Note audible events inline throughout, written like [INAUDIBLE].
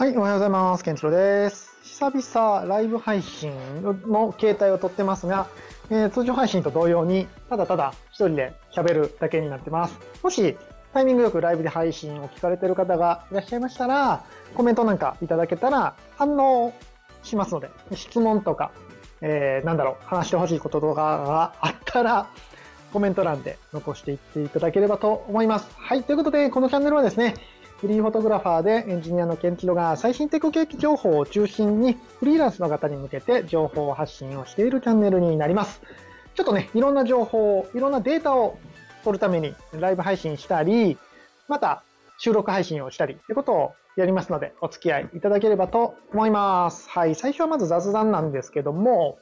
はい、おはようございます。ケンチロです。久々ライブ配信の形態をとってますが、えー通常配信と同様に、ただただ一人で喋るだけになってます。もし、タイミングよくライブで配信を聞かれてる方がいらっしゃいましたら、コメントなんかいただけたら反応しますので、質問とか、えーなんだろう、話してほしいこととかがあったら、コメント欄で残していっていただければと思います。はい。ということで、このチャンネルはですね、フリーフォトグラファーでエンジニアのケンチロが最新テク系情報を中心にフリーランスの方に向けて情報発信をしているチャンネルになります。ちょっとね、いろんな情報を、いろんなデータを取るためにライブ配信したり、また収録配信をしたりってことをやりますので、お付き合いいただければと思います。はい。最初はまず雑談なんですけども、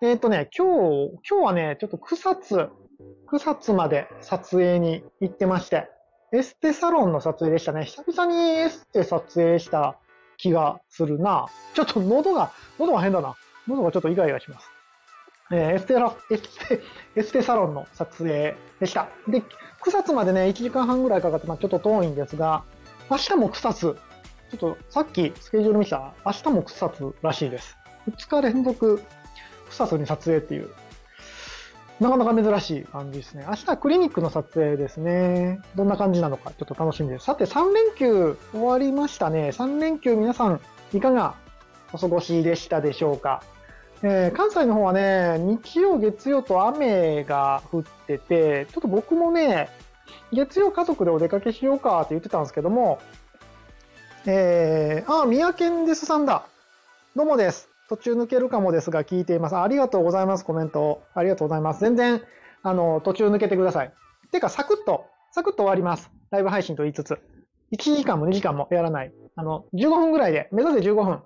えっ、とね、今日、今日はね、ちょっと草津、草津まで撮影に行ってまして、エステサロンの撮影でしたね。久々にエステ撮影した気がするな。ちょっと喉が、喉が変だな。喉がちょっとイガイガします。えーエステラ、エステ、エステサロンの撮影でした。で、草津までね、1時間半ぐらいかかって、まあちょっと遠いんですが、明日も草津。ちょっとさっきスケジュール見た、明日も草津らしいです。2日連続草津に撮影っていう、なかなか珍しい感じですね。明日はクリニックの撮影ですね。どんな感じなのかちょっと楽しみです。さて、3連休終わりましたね。3連休皆さんいかがお過ごしでしたでしょうか？えー関西の方はね、日曜、月曜と雨が降ってて、ちょっと僕もね、月曜家族でお出かけしようかって言ってたんですけども、えー、あ、三宅ですさんだ。どうもです。途中抜けるかもですが聞いています。ありがとうございます。コメント。ありがとうございます。全然、あの、途中抜けてください。てか、サクッと、サクッと終わります。ライブ配信と言いつつ。1時間も2時間もやらない。あの、15分ぐらいで、目指せ15分。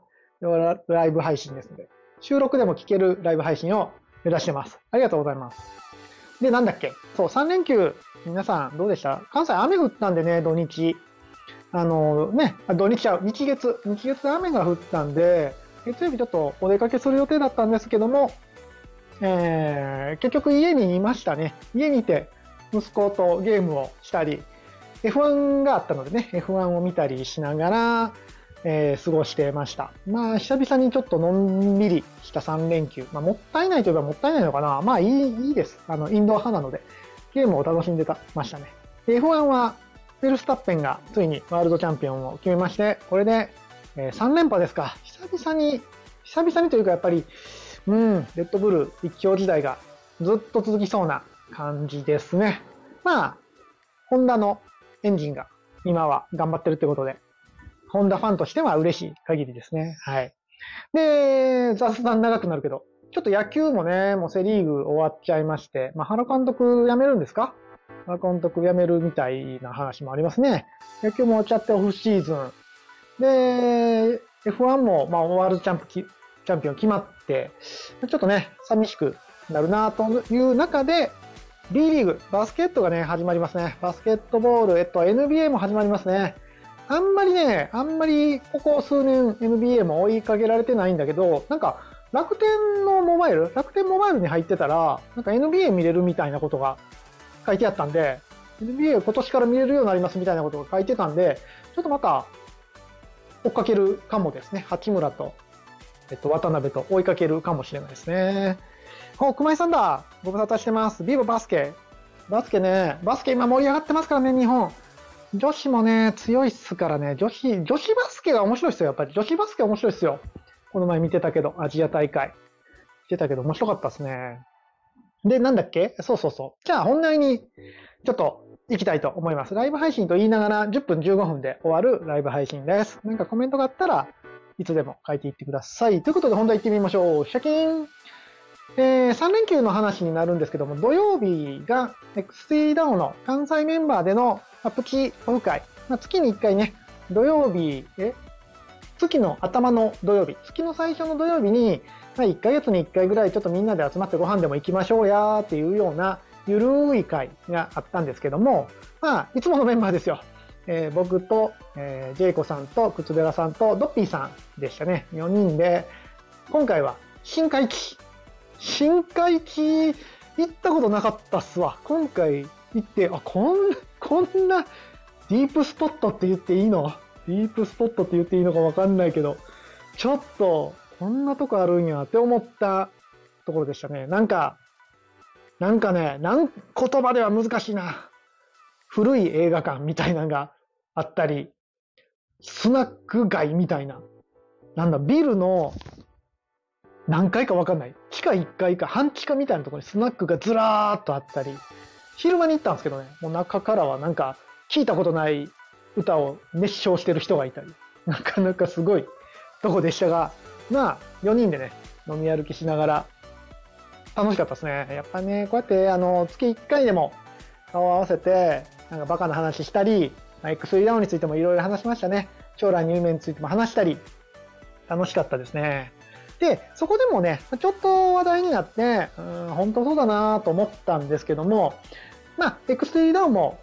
ライブ配信ですので。収録でも聞けるライブ配信を目指してます。ありがとうございます。で、なんだっけそう、3連休、皆さんどうでした？関西雨降ったんでね、土日。あのね、土日は日月、日月で雨が降ったんで、月曜日ちょっとお出かけする予定だったんですけども、えー、結局家にいましたね。家にいて息子とゲームをしたり、F1 があったのでね、F1 を見たりしながら、えー過ごしてました。まあ、久々にちょっとのんびりした3連休。まあ、もったいないといえばもったいないのかな。まあ、いい、いいです。あの、インド派なので、ゲームを楽しんでたましたね。F1 は、フェルスタッペンがついにワールドチャンピオンを決めまして、これで、え3連覇ですか。久々に、久々にというかやっぱり、うん、レッドブル一強時代がずっと続きそうな感じですね。まあ、ホンダのエンジンが今は頑張ってるってことで、ホンダファンとしては嬉しい限りですね。はい。で、雑談長くなるけど、ちょっと野球もね、もうセリーグ終わっちゃいまして、まあ、原監督辞めるんですか？原監督辞めるみたいな話もありますね。野球も終わっちゃってオフシーズン。で、F1 も、まあ、ワールドチャンプチャンピオン決まって、ちょっとね、寂しくなるなという中で、B リーグ、バスケットがね、始まりますね。バスケットボール、えっと、NBA も始まりますね。あんまりね、あんまりここ数年 NBA も追いかけられてないんだけど、なんか楽天のモバイル、楽天モバイルに入ってたら、なんか NBA 見れるみたいなことが書いてあったんで、NBA 今年から見れるようになりますみたいなことが書いてたんで、ちょっとまた追っかけるかもですね。八村と、えっと、渡辺と追いかけるかもしれないですね。お、熊井さんだご無沙汰してます。ビーボバスケ。バスケね、バスケ今盛り上がってますからね、日本。女子もね、強いっすからね、女子、女子バスケが面白いっすよ、やっぱり。女子バスケ面白いっすよ。この前見てたけど、アジア大会。見てたけど、面白かったっすね。で、なんだっけ？そうそうそう。じゃあ、本題に、ちょっと、行きたいと思います。ライブ配信と言いながら、10分15分で終わるライブ配信です。なんかコメントがあったら、いつでも書いていってください。ということで、本題行ってみましょう。シャキーンえー、3連休の話になるんですけども、土曜日が XTDAO の関西メンバーでのまあプチオフ会。まあ、月に1回ね、土曜日、え月の頭の土曜日、月の最初の土曜日に、まあ、1ヶ月に1回ぐらいちょっとみんなで集まってご飯でも行きましょうやーっていうようなゆるい会があったんですけども、まあ、いつものメンバーですよ。えー僕と、えージェイコさんと、靴べらさんと、ドッピーさんでしたね。4人で、今回は新海地。新海地行ったことなかったっすわ。今回行って、あ、こん、こんなディープスポットって言っていいの？ディープスポットって言っていいのかわかんないけど、ちょっと、こんなとこあるんやって思ったところでしたね。なんか、なんかね、なん言葉では難しいな。古い映画館みたいなのがあったり、スナック街みたいな。なんだ、ビルの何階かわかんない。地下1階か半地下みたいなところにスナックがずらーっとあったり、昼間に行ったんですけどね、もう中からはなんか聞いたことない歌を熱唱してる人がいたり、なかなかすごいとこでしたが、まあ、4人でね、飲み歩きしながら、楽しかったですね。やっぱね、こうやって、あの、月1回でも顔を合わせて、なんかバカな話したり、まあ、X3 ダウンについてもいろいろ話しましたね。将来の夢についても話したり、楽しかったですね。で、そこでもね、ちょっと話題になって、うん、本当そうだなと思ったんですけども、まあ、X3 ダウンも、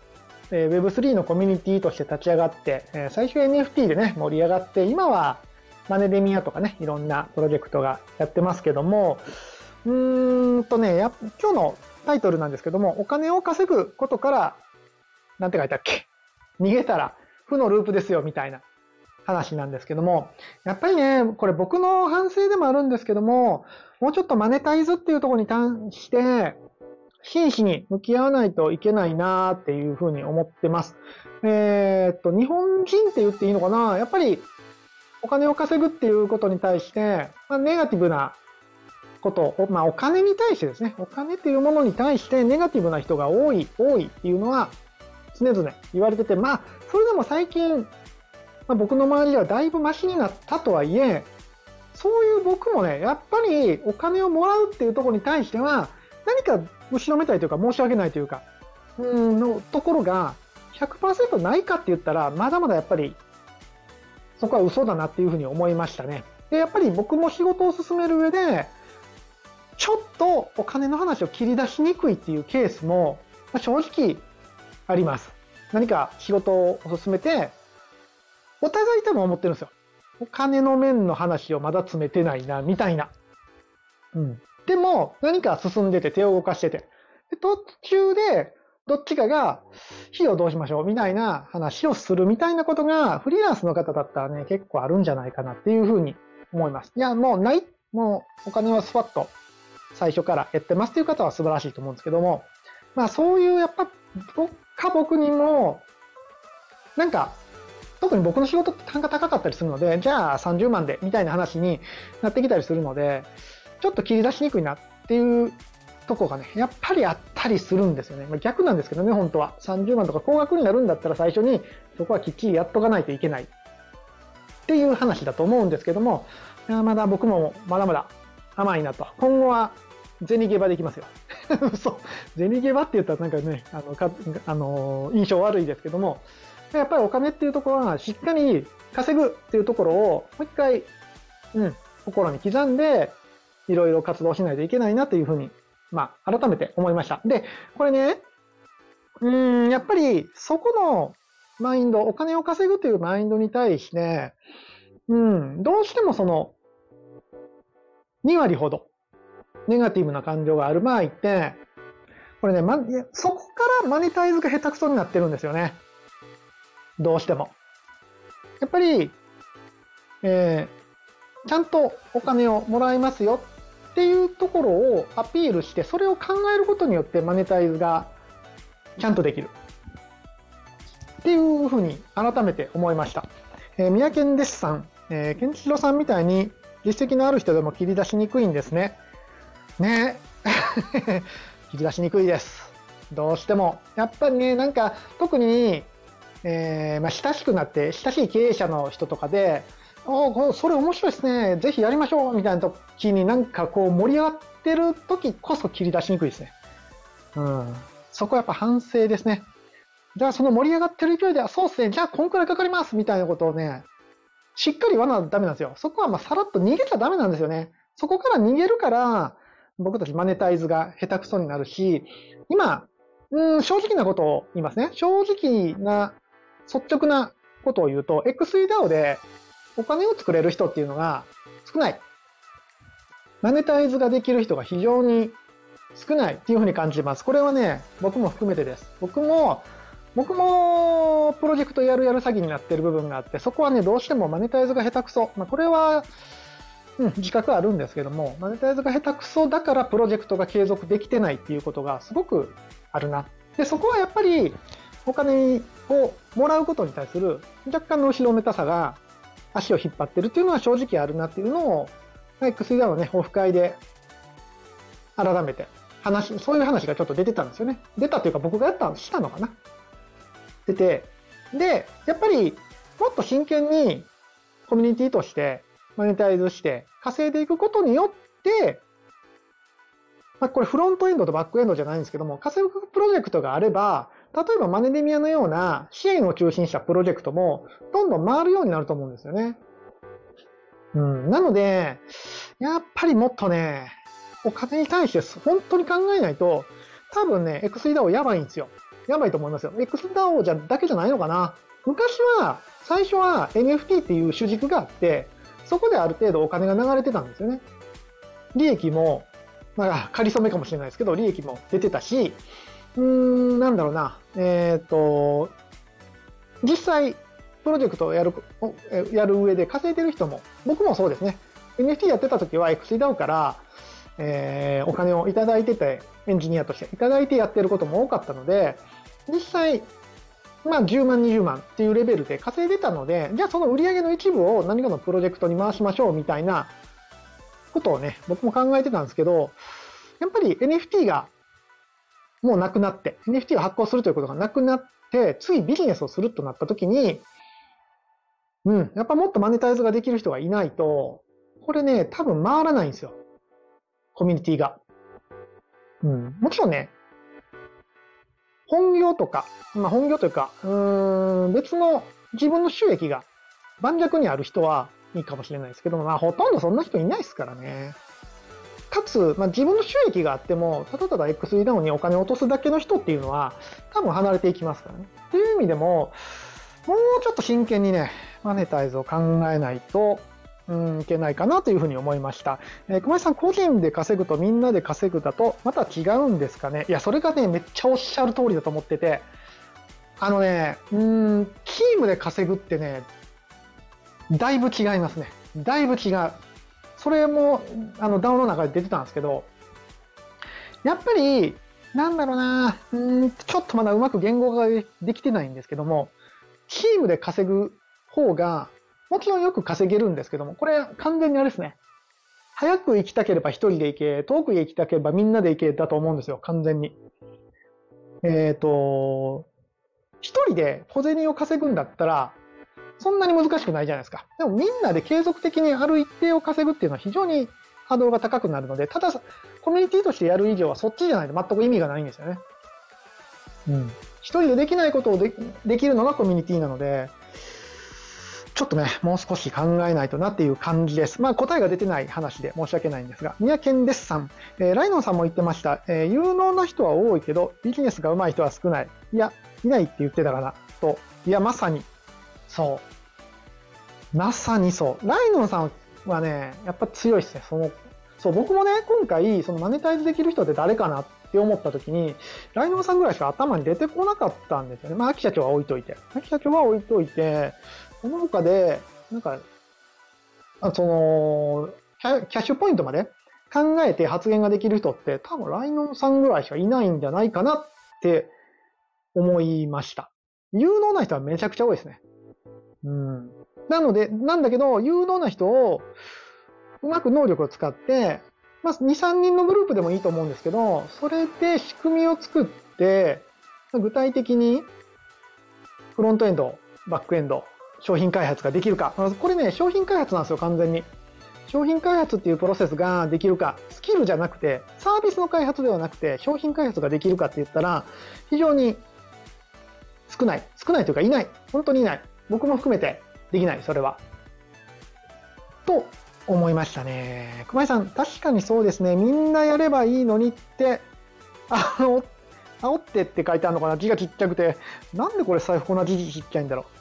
えー、Web3 のコミュニティとして立ち上がって、えー、最初 NFT でね、盛り上がって、今はマネデミアとかね、いろんなプロジェクトがやってますけども、うーんとね、や今日のタイトルなんですけども、お金を稼ぐことから、なんて書いたっけ？逃げたら負のループですよ、みたいな話なんですけども、やっぱりね、これ僕の反省でもあるんですけども、もうちょっとマネタイズっていうところに関して、真摯に向き合わないといけないなーっていうふうに思ってます。えー、っと、日本人って言っていいのかな？やっぱりお金を稼ぐっていうことに対して、まあ、ネガティブなことを、まあ、お金に対してですね、お金っていうものに対してネガティブな人が多い、多いっていうのは常々言われてて、まあ、それでも最近、まあ、僕の周りではだいぶマシになったとはいえ、そういう僕もね、やっぱりお金をもらうっていうところに対しては、何か後ろめたいというか申し訳ないというか、うんのところが100%ないかって言ったら、まだまだやっぱりそこは嘘だなっていうふうに思いましたね。で、やっぱり僕も仕事を進める上で、ちょっとお金の話を切り出しにくいっていうケースもま正直あります。何か仕事を進めて、お互い多分思ってるんですよ。お金の面の話をまだ詰めてないな、みたいな。うん。でも、何か進んでて、手を動かしてて。で途中で、どっちかが、費用どうしましょうみたいな話をするみたいなことが、フリーランスの方だったらね、結構あるんじゃないかなっていうふうに思います。いや、もうない、もうお金はスパッと最初からやってますっていう方は素晴らしいと思うんですけども、まあそういうやっぱ、僕か僕にも、なんか特に僕の仕事って単価高かったりするので、じゃあ30万でみたいな話になってきたりするので、ちょっと切り出しにくいなっていうとこがね、やっぱりあったりするんですよね。まあ、逆なんですけどね、本当は。30万とか高額になるんだったら最初にそこはきっちりやっとかないといけないっていう話だと思うんですけども、まだ僕もまだまだ甘いなと。今後は銭ゲバできますよ。[LAUGHS] そう。銭ゲバって言ったらなんかね、あの、かあの印象悪いですけども、やっぱりお金っていうところはしっかり稼ぐっていうところをもう一回、うん、心に刻んで、いろいろ活動しないといけないなというふうに、まあ、改めて思いました。で、これね、うん、やっぱりそこのマインド、お金を稼ぐというマインドに対して、うん、どうしてもその、2割ほど、ネガティブな感情がある場合って、これね、ま、そこからマネタイズが下手くそになってるんですよね。どうしても。やっぱり、えー、ちゃんとお金をもらいますよっていうところをアピールして、それを考えることによってマネタイズがちゃんとできる。っていうふうに改めて思いました。えー、三宅弟子さん、えー、健一郎さんみたいに実績のある人でも切り出しにくいんですね。ね [LAUGHS] 切り出しにくいです。どうしても。やっぱりね、なんか特にえー、まあ、親しくなって、親しい経営者の人とかで、おそれ面白いですね。ぜひやりましょうみたいな時になんかこう盛り上がってる時こそ切り出しにくいですね。うん。そこはやっぱ反省ですね。じゃあその盛り上がってる勢いで、そうっすね。じゃあこんくらいかかりますみたいなことをね、しっかり言わなダメなんですよ。そこはまあさらっと逃げちゃダメなんですよね。そこから逃げるから、僕たちマネタイズが下手くそになるし、今、うん、正直なことを言いますね。正直な率直なことを言うと、XEDAO でお金を作れる人っていうのが少ない。マネタイズができる人が非常に少ないっていうふうに感じます。これはね、僕も含めてです。僕も僕もプロジェクトやるやる詐欺になってる部分があって、そこはね、どうしてもマネタイズが下手くそ。まあ、これは、うん、自覚あるんですけども、マネタイズが下手くそだからプロジェクトが継続できてないっていうことがすごくあるな。で、そこはやっぱりお金をもらうことに対する若干の後ろめたさが足を引っ張ってるっていうのは正直あるなっていうのを、XE ダウンのね、オフ会で改めて話、そういう話がちょっと出てたんですよね。出たっていうか僕がやったしたのかな。出て、で、やっぱりもっと真剣にコミュニティとしてマネタイズして稼いでいくことによって、まあ、これフロントエンドとバックエンドじゃないんですけども、稼ぐプロジェクトがあれば、例えばマネデミアのような支援を中心したプロジェクトもどんどん回るようになると思うんですよね。うん。なので、やっぱりもっとね、お金に対して本当に考えないと、多分ね、XDAO やばいんですよ。やばいと思いますよ。XDAO じゃだけじゃないのかな。昔は、最初は NFT っていう主軸があって、そこである程度お金が流れてたんですよね。利益も、まあ、仮初めかもしれないですけど、利益も出てたし、うーん、なんだろうな、えっ、と、実際、プロジェクトをやる、やる上で稼いでる人も、僕もそうですね。NFT やってた時は XDAO から、えー、お金をいただいてて、エンジニアとしていただいてやってることも多かったので、実際、まあ10万、20万っていうレベルで稼いでたので、じゃあその売り上げの一部を何かのプロジェクトに回しましょうみたいなことをね、僕も考えてたんですけど、やっぱり NFT がもうなくなって、NFT を発行するということがなくなって、次ビジネスをするとなった時に、うん、やっぱもっとマネタイズができる人がいないと、これね、多分回らないんですよ。コミュニティが。うん、もちろんね、本業とか、まあ本業というか、うーん、別の自分の収益が盤石にある人はいいかもしれないですけども、まあほとんどそんな人いないですからね。かつ、まあ、自分の収益があっても、ただただ XE ダウンにお金を落とすだけの人っていうのは、多分離れていきますからね。っていう意味でも、もうちょっと真剣にね、マネタイズを考えないと、うん、いけないかなというふうに思いました。えー、熊井さん、個人で稼ぐとみんなで稼ぐだと、また違うんですかね？いや、それがね、めっちゃおっしゃる通りだと思ってて、あのね、うん、チームで稼ぐってね、だいぶ違いますね。だいぶ違う。それも、あの、ダウンの中で出てたんですけど、やっぱり、なんだろうな、うん、ちょっとまだうまく言語化できてないんですけども、チームで稼ぐ方が、もちろんよく稼げるんですけども、これ完全にあれですね。早く行きたければ一人で行け、遠くへ行きたければみんなで行けだと思うんですよ、完全に。えっ、ー、と、一人で小銭を稼ぐんだったら、そんなに難しくないじゃないですか。でもみんなで継続的にある一定を稼ぐっていうのは非常に波動が高くなるので、ただ、コミュニティとしてやる以上はそっちじゃないと全く意味がないんですよね。うん。一人でできないことをでできるのがコミュニティなので、ちょっとね、もう少し考えないとなっていう感じです。まあ答えが出てない話で申し訳ないんですが、宮健ですさん、えー、ライノンさんも言ってました、えー、有能な人は多いけど、ビジネスが上手い人は少ない。いや、いないって言ってたかな、と。いや、まさにそう。まさにそう。ライノンさんはね、やっぱ強いですね。その、そう、僕もね、今回、そのマネタイズできる人って誰かなって思った時に、ライノンさんぐらいしか頭に出てこなかったんですよね。まあ、秋社長は置いといて。秋社長は置いといて、その他で、なんか、そのキャ、キャッシュポイントまで考えて発言ができる人って多分ライノンさんぐらいしかいないんじゃないかなって思いました。有能な人はめちゃくちゃ多いですね。うん。なので、なんだけど、有能な人を、うまく能力を使って、まあ、2、3人のグループでもいいと思うんですけど、それで仕組みを作って、具体的に、フロントエンド、バックエンド、商品開発ができるか。これね、商品開発なんですよ、完全に。商品開発っていうプロセスができるか、スキルじゃなくて、サービスの開発ではなくて、商品開発ができるかって言ったら、非常に少ない。少ないというか、いない。本当にいない。僕も含めてできない、それは。と思いましたね。熊井さん、確かにそうですね。みんなやればいいのにって、あの、煽ってって書いてあるのかな字がちっちゃくて、なんでこれ財布こんな字ちっちゃいんだろう。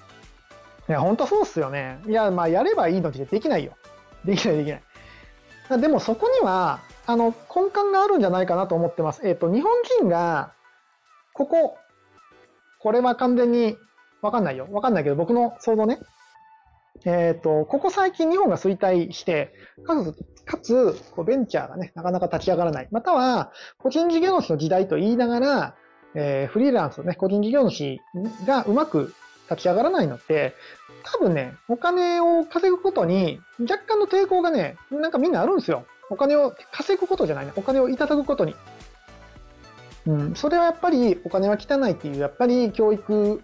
いや、ほんとそうっすよね。いや、まあ、やればいいのにできないよ。できない、できない。でもそこには、あの、根幹があるんじゃないかなと思ってます。えっ、ー、と、日本人が、こここれは完全にわかんないよ。わかんないけど、僕の想像ね。えっ、と、ここ最近日本が衰退して、かつ、かつ、こうベンチャーがね、なかなか立ち上がらない。または、個人事業主の時代と言いながら、えーフリーランスね、個人事業主がうまく立ち上がらないのって、多分ね、お金を稼ぐことに若干の抵抗がね、なんかみんなあるんですよ。お金を稼ぐことじゃないね。お金をいただくことに。うん、それはやっぱりお金は汚いっていう、やっぱり教育、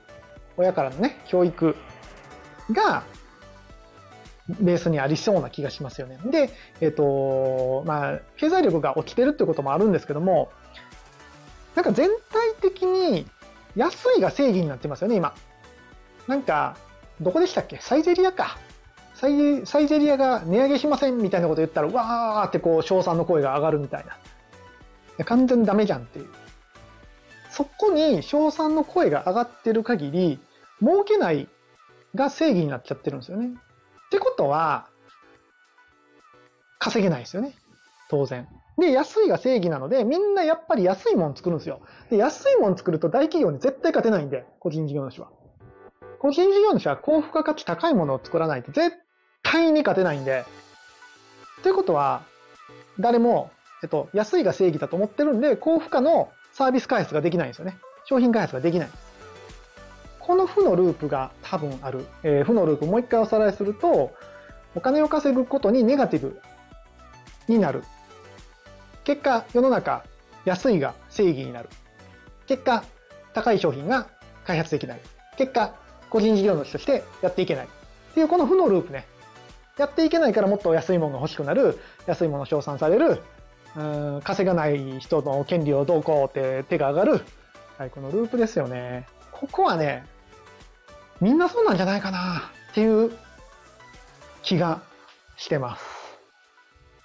親からのね、教育がベースにありそうな気がしますよね。で、えっ、と、まあ、経済力が落ちてるってこともあるんですけども、なんか全体的に安いが正義になってますよね、今。なんか、どこでしたっけ？サイゼリアか。サイサイゼリアが値上げしませんみたいなこと言ったら、わーってこう、賞賛の声が上がるみたいな。いや完全にダメじゃんっていう。そこに賞賛の声が上がってる限り、儲けないが正義になっちゃってるんですよね。ってことは、稼げないですよね。当然。で、安いが正義なので、みんなやっぱり安いもん作るんですよ。で、安いもん作ると大企業に絶対勝てないんで、個人事業主は。個人事業主は高付加価値高いものを作らないと絶対に勝てないんで。ということは、誰も、えっと、安いが正義だと思ってるんで、高付加のサービス開発ができないんですよね。商品開発ができない。この負のループが多分ある。えー負のループもう一回おさらいすると、お金を稼ぐことにネガティブになる。結果、世の中、安いが正義になる。結果、高い商品が開発できない。結果、個人事業主としてやっていけない。っていうこの負のループね。やっていけないからもっと安いものが欲しくなる。安いもの称賛される。うん稼がない人の権利をどうこうって手が上がる。はい、このループですよね。ここはね、みんなそうなんじゃないかなっていう気がしてます。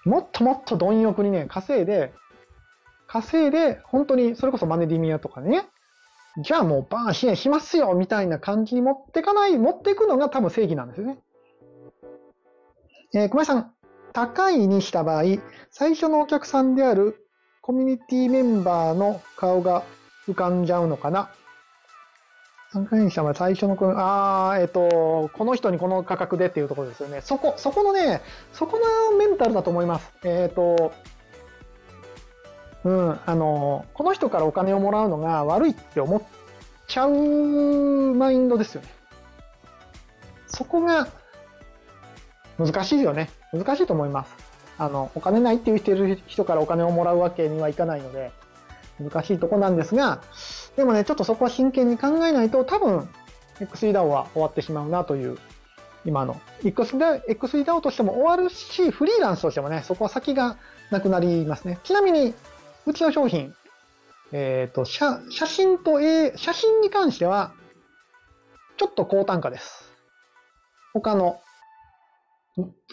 もっともっと貪欲にね、稼いで、稼いで、本当に、それこそマネディミアとかね、じゃあもうバーン支援しますよみたいな感じに持ってかない、持っていくのが多分正義なんですよね。えー、小林さん、高いにした場合、最初のお客さんであるコミュニティメンバーの顔が浮かんじゃうのかな？参加員者は最初のこの、あー、えっ、と、この人にこの価格でっていうところですよね。そこ、そこのね、そこのメンタルだと思います。えっ、と、うん、あの、この人からお金をもらうのが悪いって思っちゃうマインドですよね。そこが難しいよね。難しいと思います。あの、お金ないっていう人人からお金をもらうわけにはいかないので、難しいとこなんですが、でもね、ちょっとそこは真剣に考えないと、多分、XEDAO は終わってしまうなという、今の。XEDAO としても終わるし、フリーランスとしてもね、そこは先がなくなりますね。ちなみに、うちの商品、えっ、と、写、写真と、え写真に関しては、ちょっと高単価です。他の、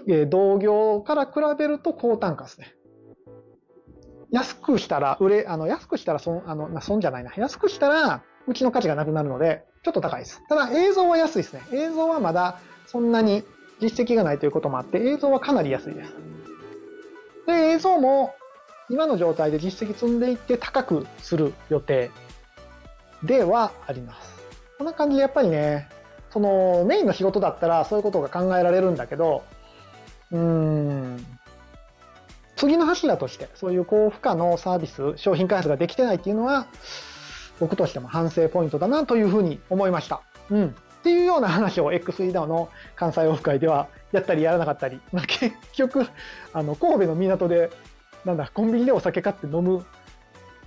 えー同業から比べると高単価ですね。安くしたら、売れ、あの、安くしたら損、あの、な損じゃないな。安くしたら、うちの価値がなくなるので、ちょっと高いです。ただ、映像は安いですね。映像はまだ、そんなに実績がないということもあって、映像はかなり安いです。で、映像も、今の状態で実績積んでいって高くする予定ではあります。こんな感じでやっぱりね、そのメインの仕事だったらそういうことが考えられるんだけど、うーん、次の柱として、そういう高負荷のサービス、商品開発ができてないっていうのは、僕としても反省ポイントだなというふうに思いました。うん。っていうような話を XEDAO の関西オフ会ではやったりやらなかったり、まあ、結局、あの、神戸の港で、なんだ、コンビニでお酒買って飲む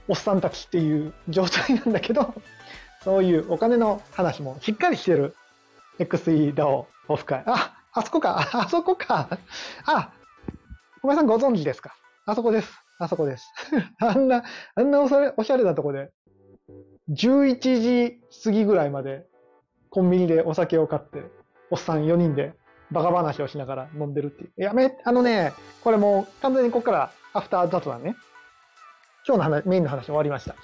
おっさんたちっていう状態なんだけど、[LAUGHS] そういうお金の話もしっかりしてる XEDAO オフ会。あ、あそこか、あそこか。あ、小林さんご存知ですか？あそこです。あそこです。[LAUGHS] あんな、あんなおしゃれおしゃれなとこで、11時過ぎぐらいまでコンビニでお酒を買って、おっさん4人でバカ話をしながら飲んでるっていう。やめ、あのね、これもう完全にここからアフター雑談ね。今日の話、メインの話終わりました。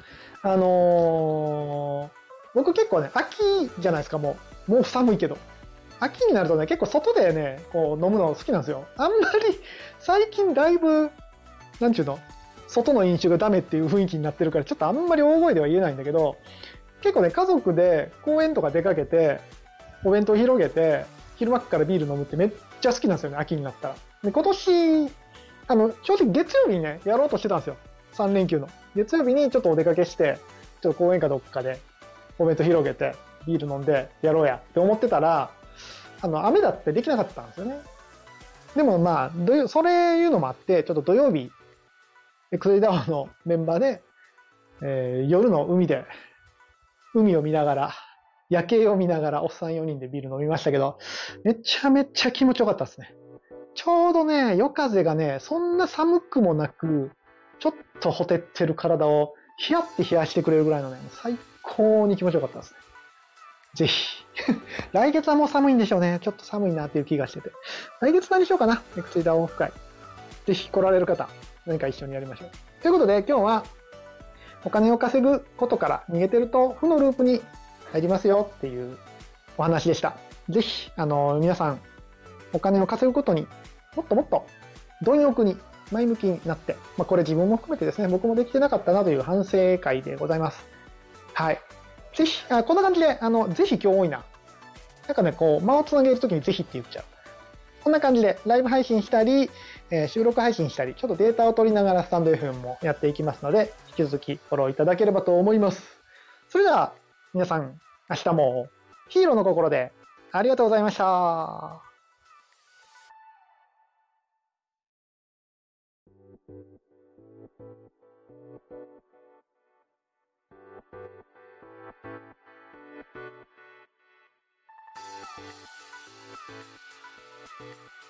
あのー僕結構ね、秋じゃないですか、もう。もう寒いけど。秋になるとね、結構外でね、こう飲むの好きなんですよ。あんまり最近だいぶ、なんちゅうの、外の飲酒がダメっていう雰囲気になってるから、ちょっとあんまり大声では言えないんだけど、結構ね、家族で公園とか出かけて、お弁当広げて、昼間からビール飲むってめっちゃ好きなんですよね、秋になったら。で、今年、あの、正直月曜日にね、やろうとしてたんですよ。3連休の。月曜日にちょっとお出かけして、ちょっと公園かどっかでお弁当広げて、ビール飲んでやろうやって思ってたら、あの、雨だってできなかったんですよね。でもまあ、土それいうのもあって、ちょっと土曜日、クレイダワのメンバーで、えー、夜の海で、海を見ながら、夜景を見ながら、おっさん4人でビール飲みましたけど、めちゃめちゃ気持ちよかったですね。ちょうどね、夜風がね、そんな寒くもなく、ちょっとほてってる体を、ヒヤって冷やしてくれるぐらいのね、最高に気持ちよかったですね。ぜひ。[LAUGHS] 来月はもう寒いんでしょうね。ちょっと寒いなっていう気がしてて。来月何しようかな。エクセイダーオフ会。ぜひ来られる方、何か一緒にやりましょう。ということで、今日は、お金を稼ぐことから逃げてると負のループに入りますよっていうお話でした。ぜひ、あの、皆さん、お金を稼ぐことにもっともっと貪欲に前向きになって、まあ、これ自分も含めてですね、僕もできてなかったなという反省会でございます。はい。ぜひ、あこんな感じで、あの、ぜひ今日多いな。なんかね、こう、間をつなげるときにぜひって言っちゃう。こんな感じでライブ配信したり、えー、収録配信したり、ちょっとデータを取りながらスタンド FM もやっていきますので、引き続きフォローいただければと思います。それでは、皆さん、明日もヒーローの心でありがとうございました。Thank you.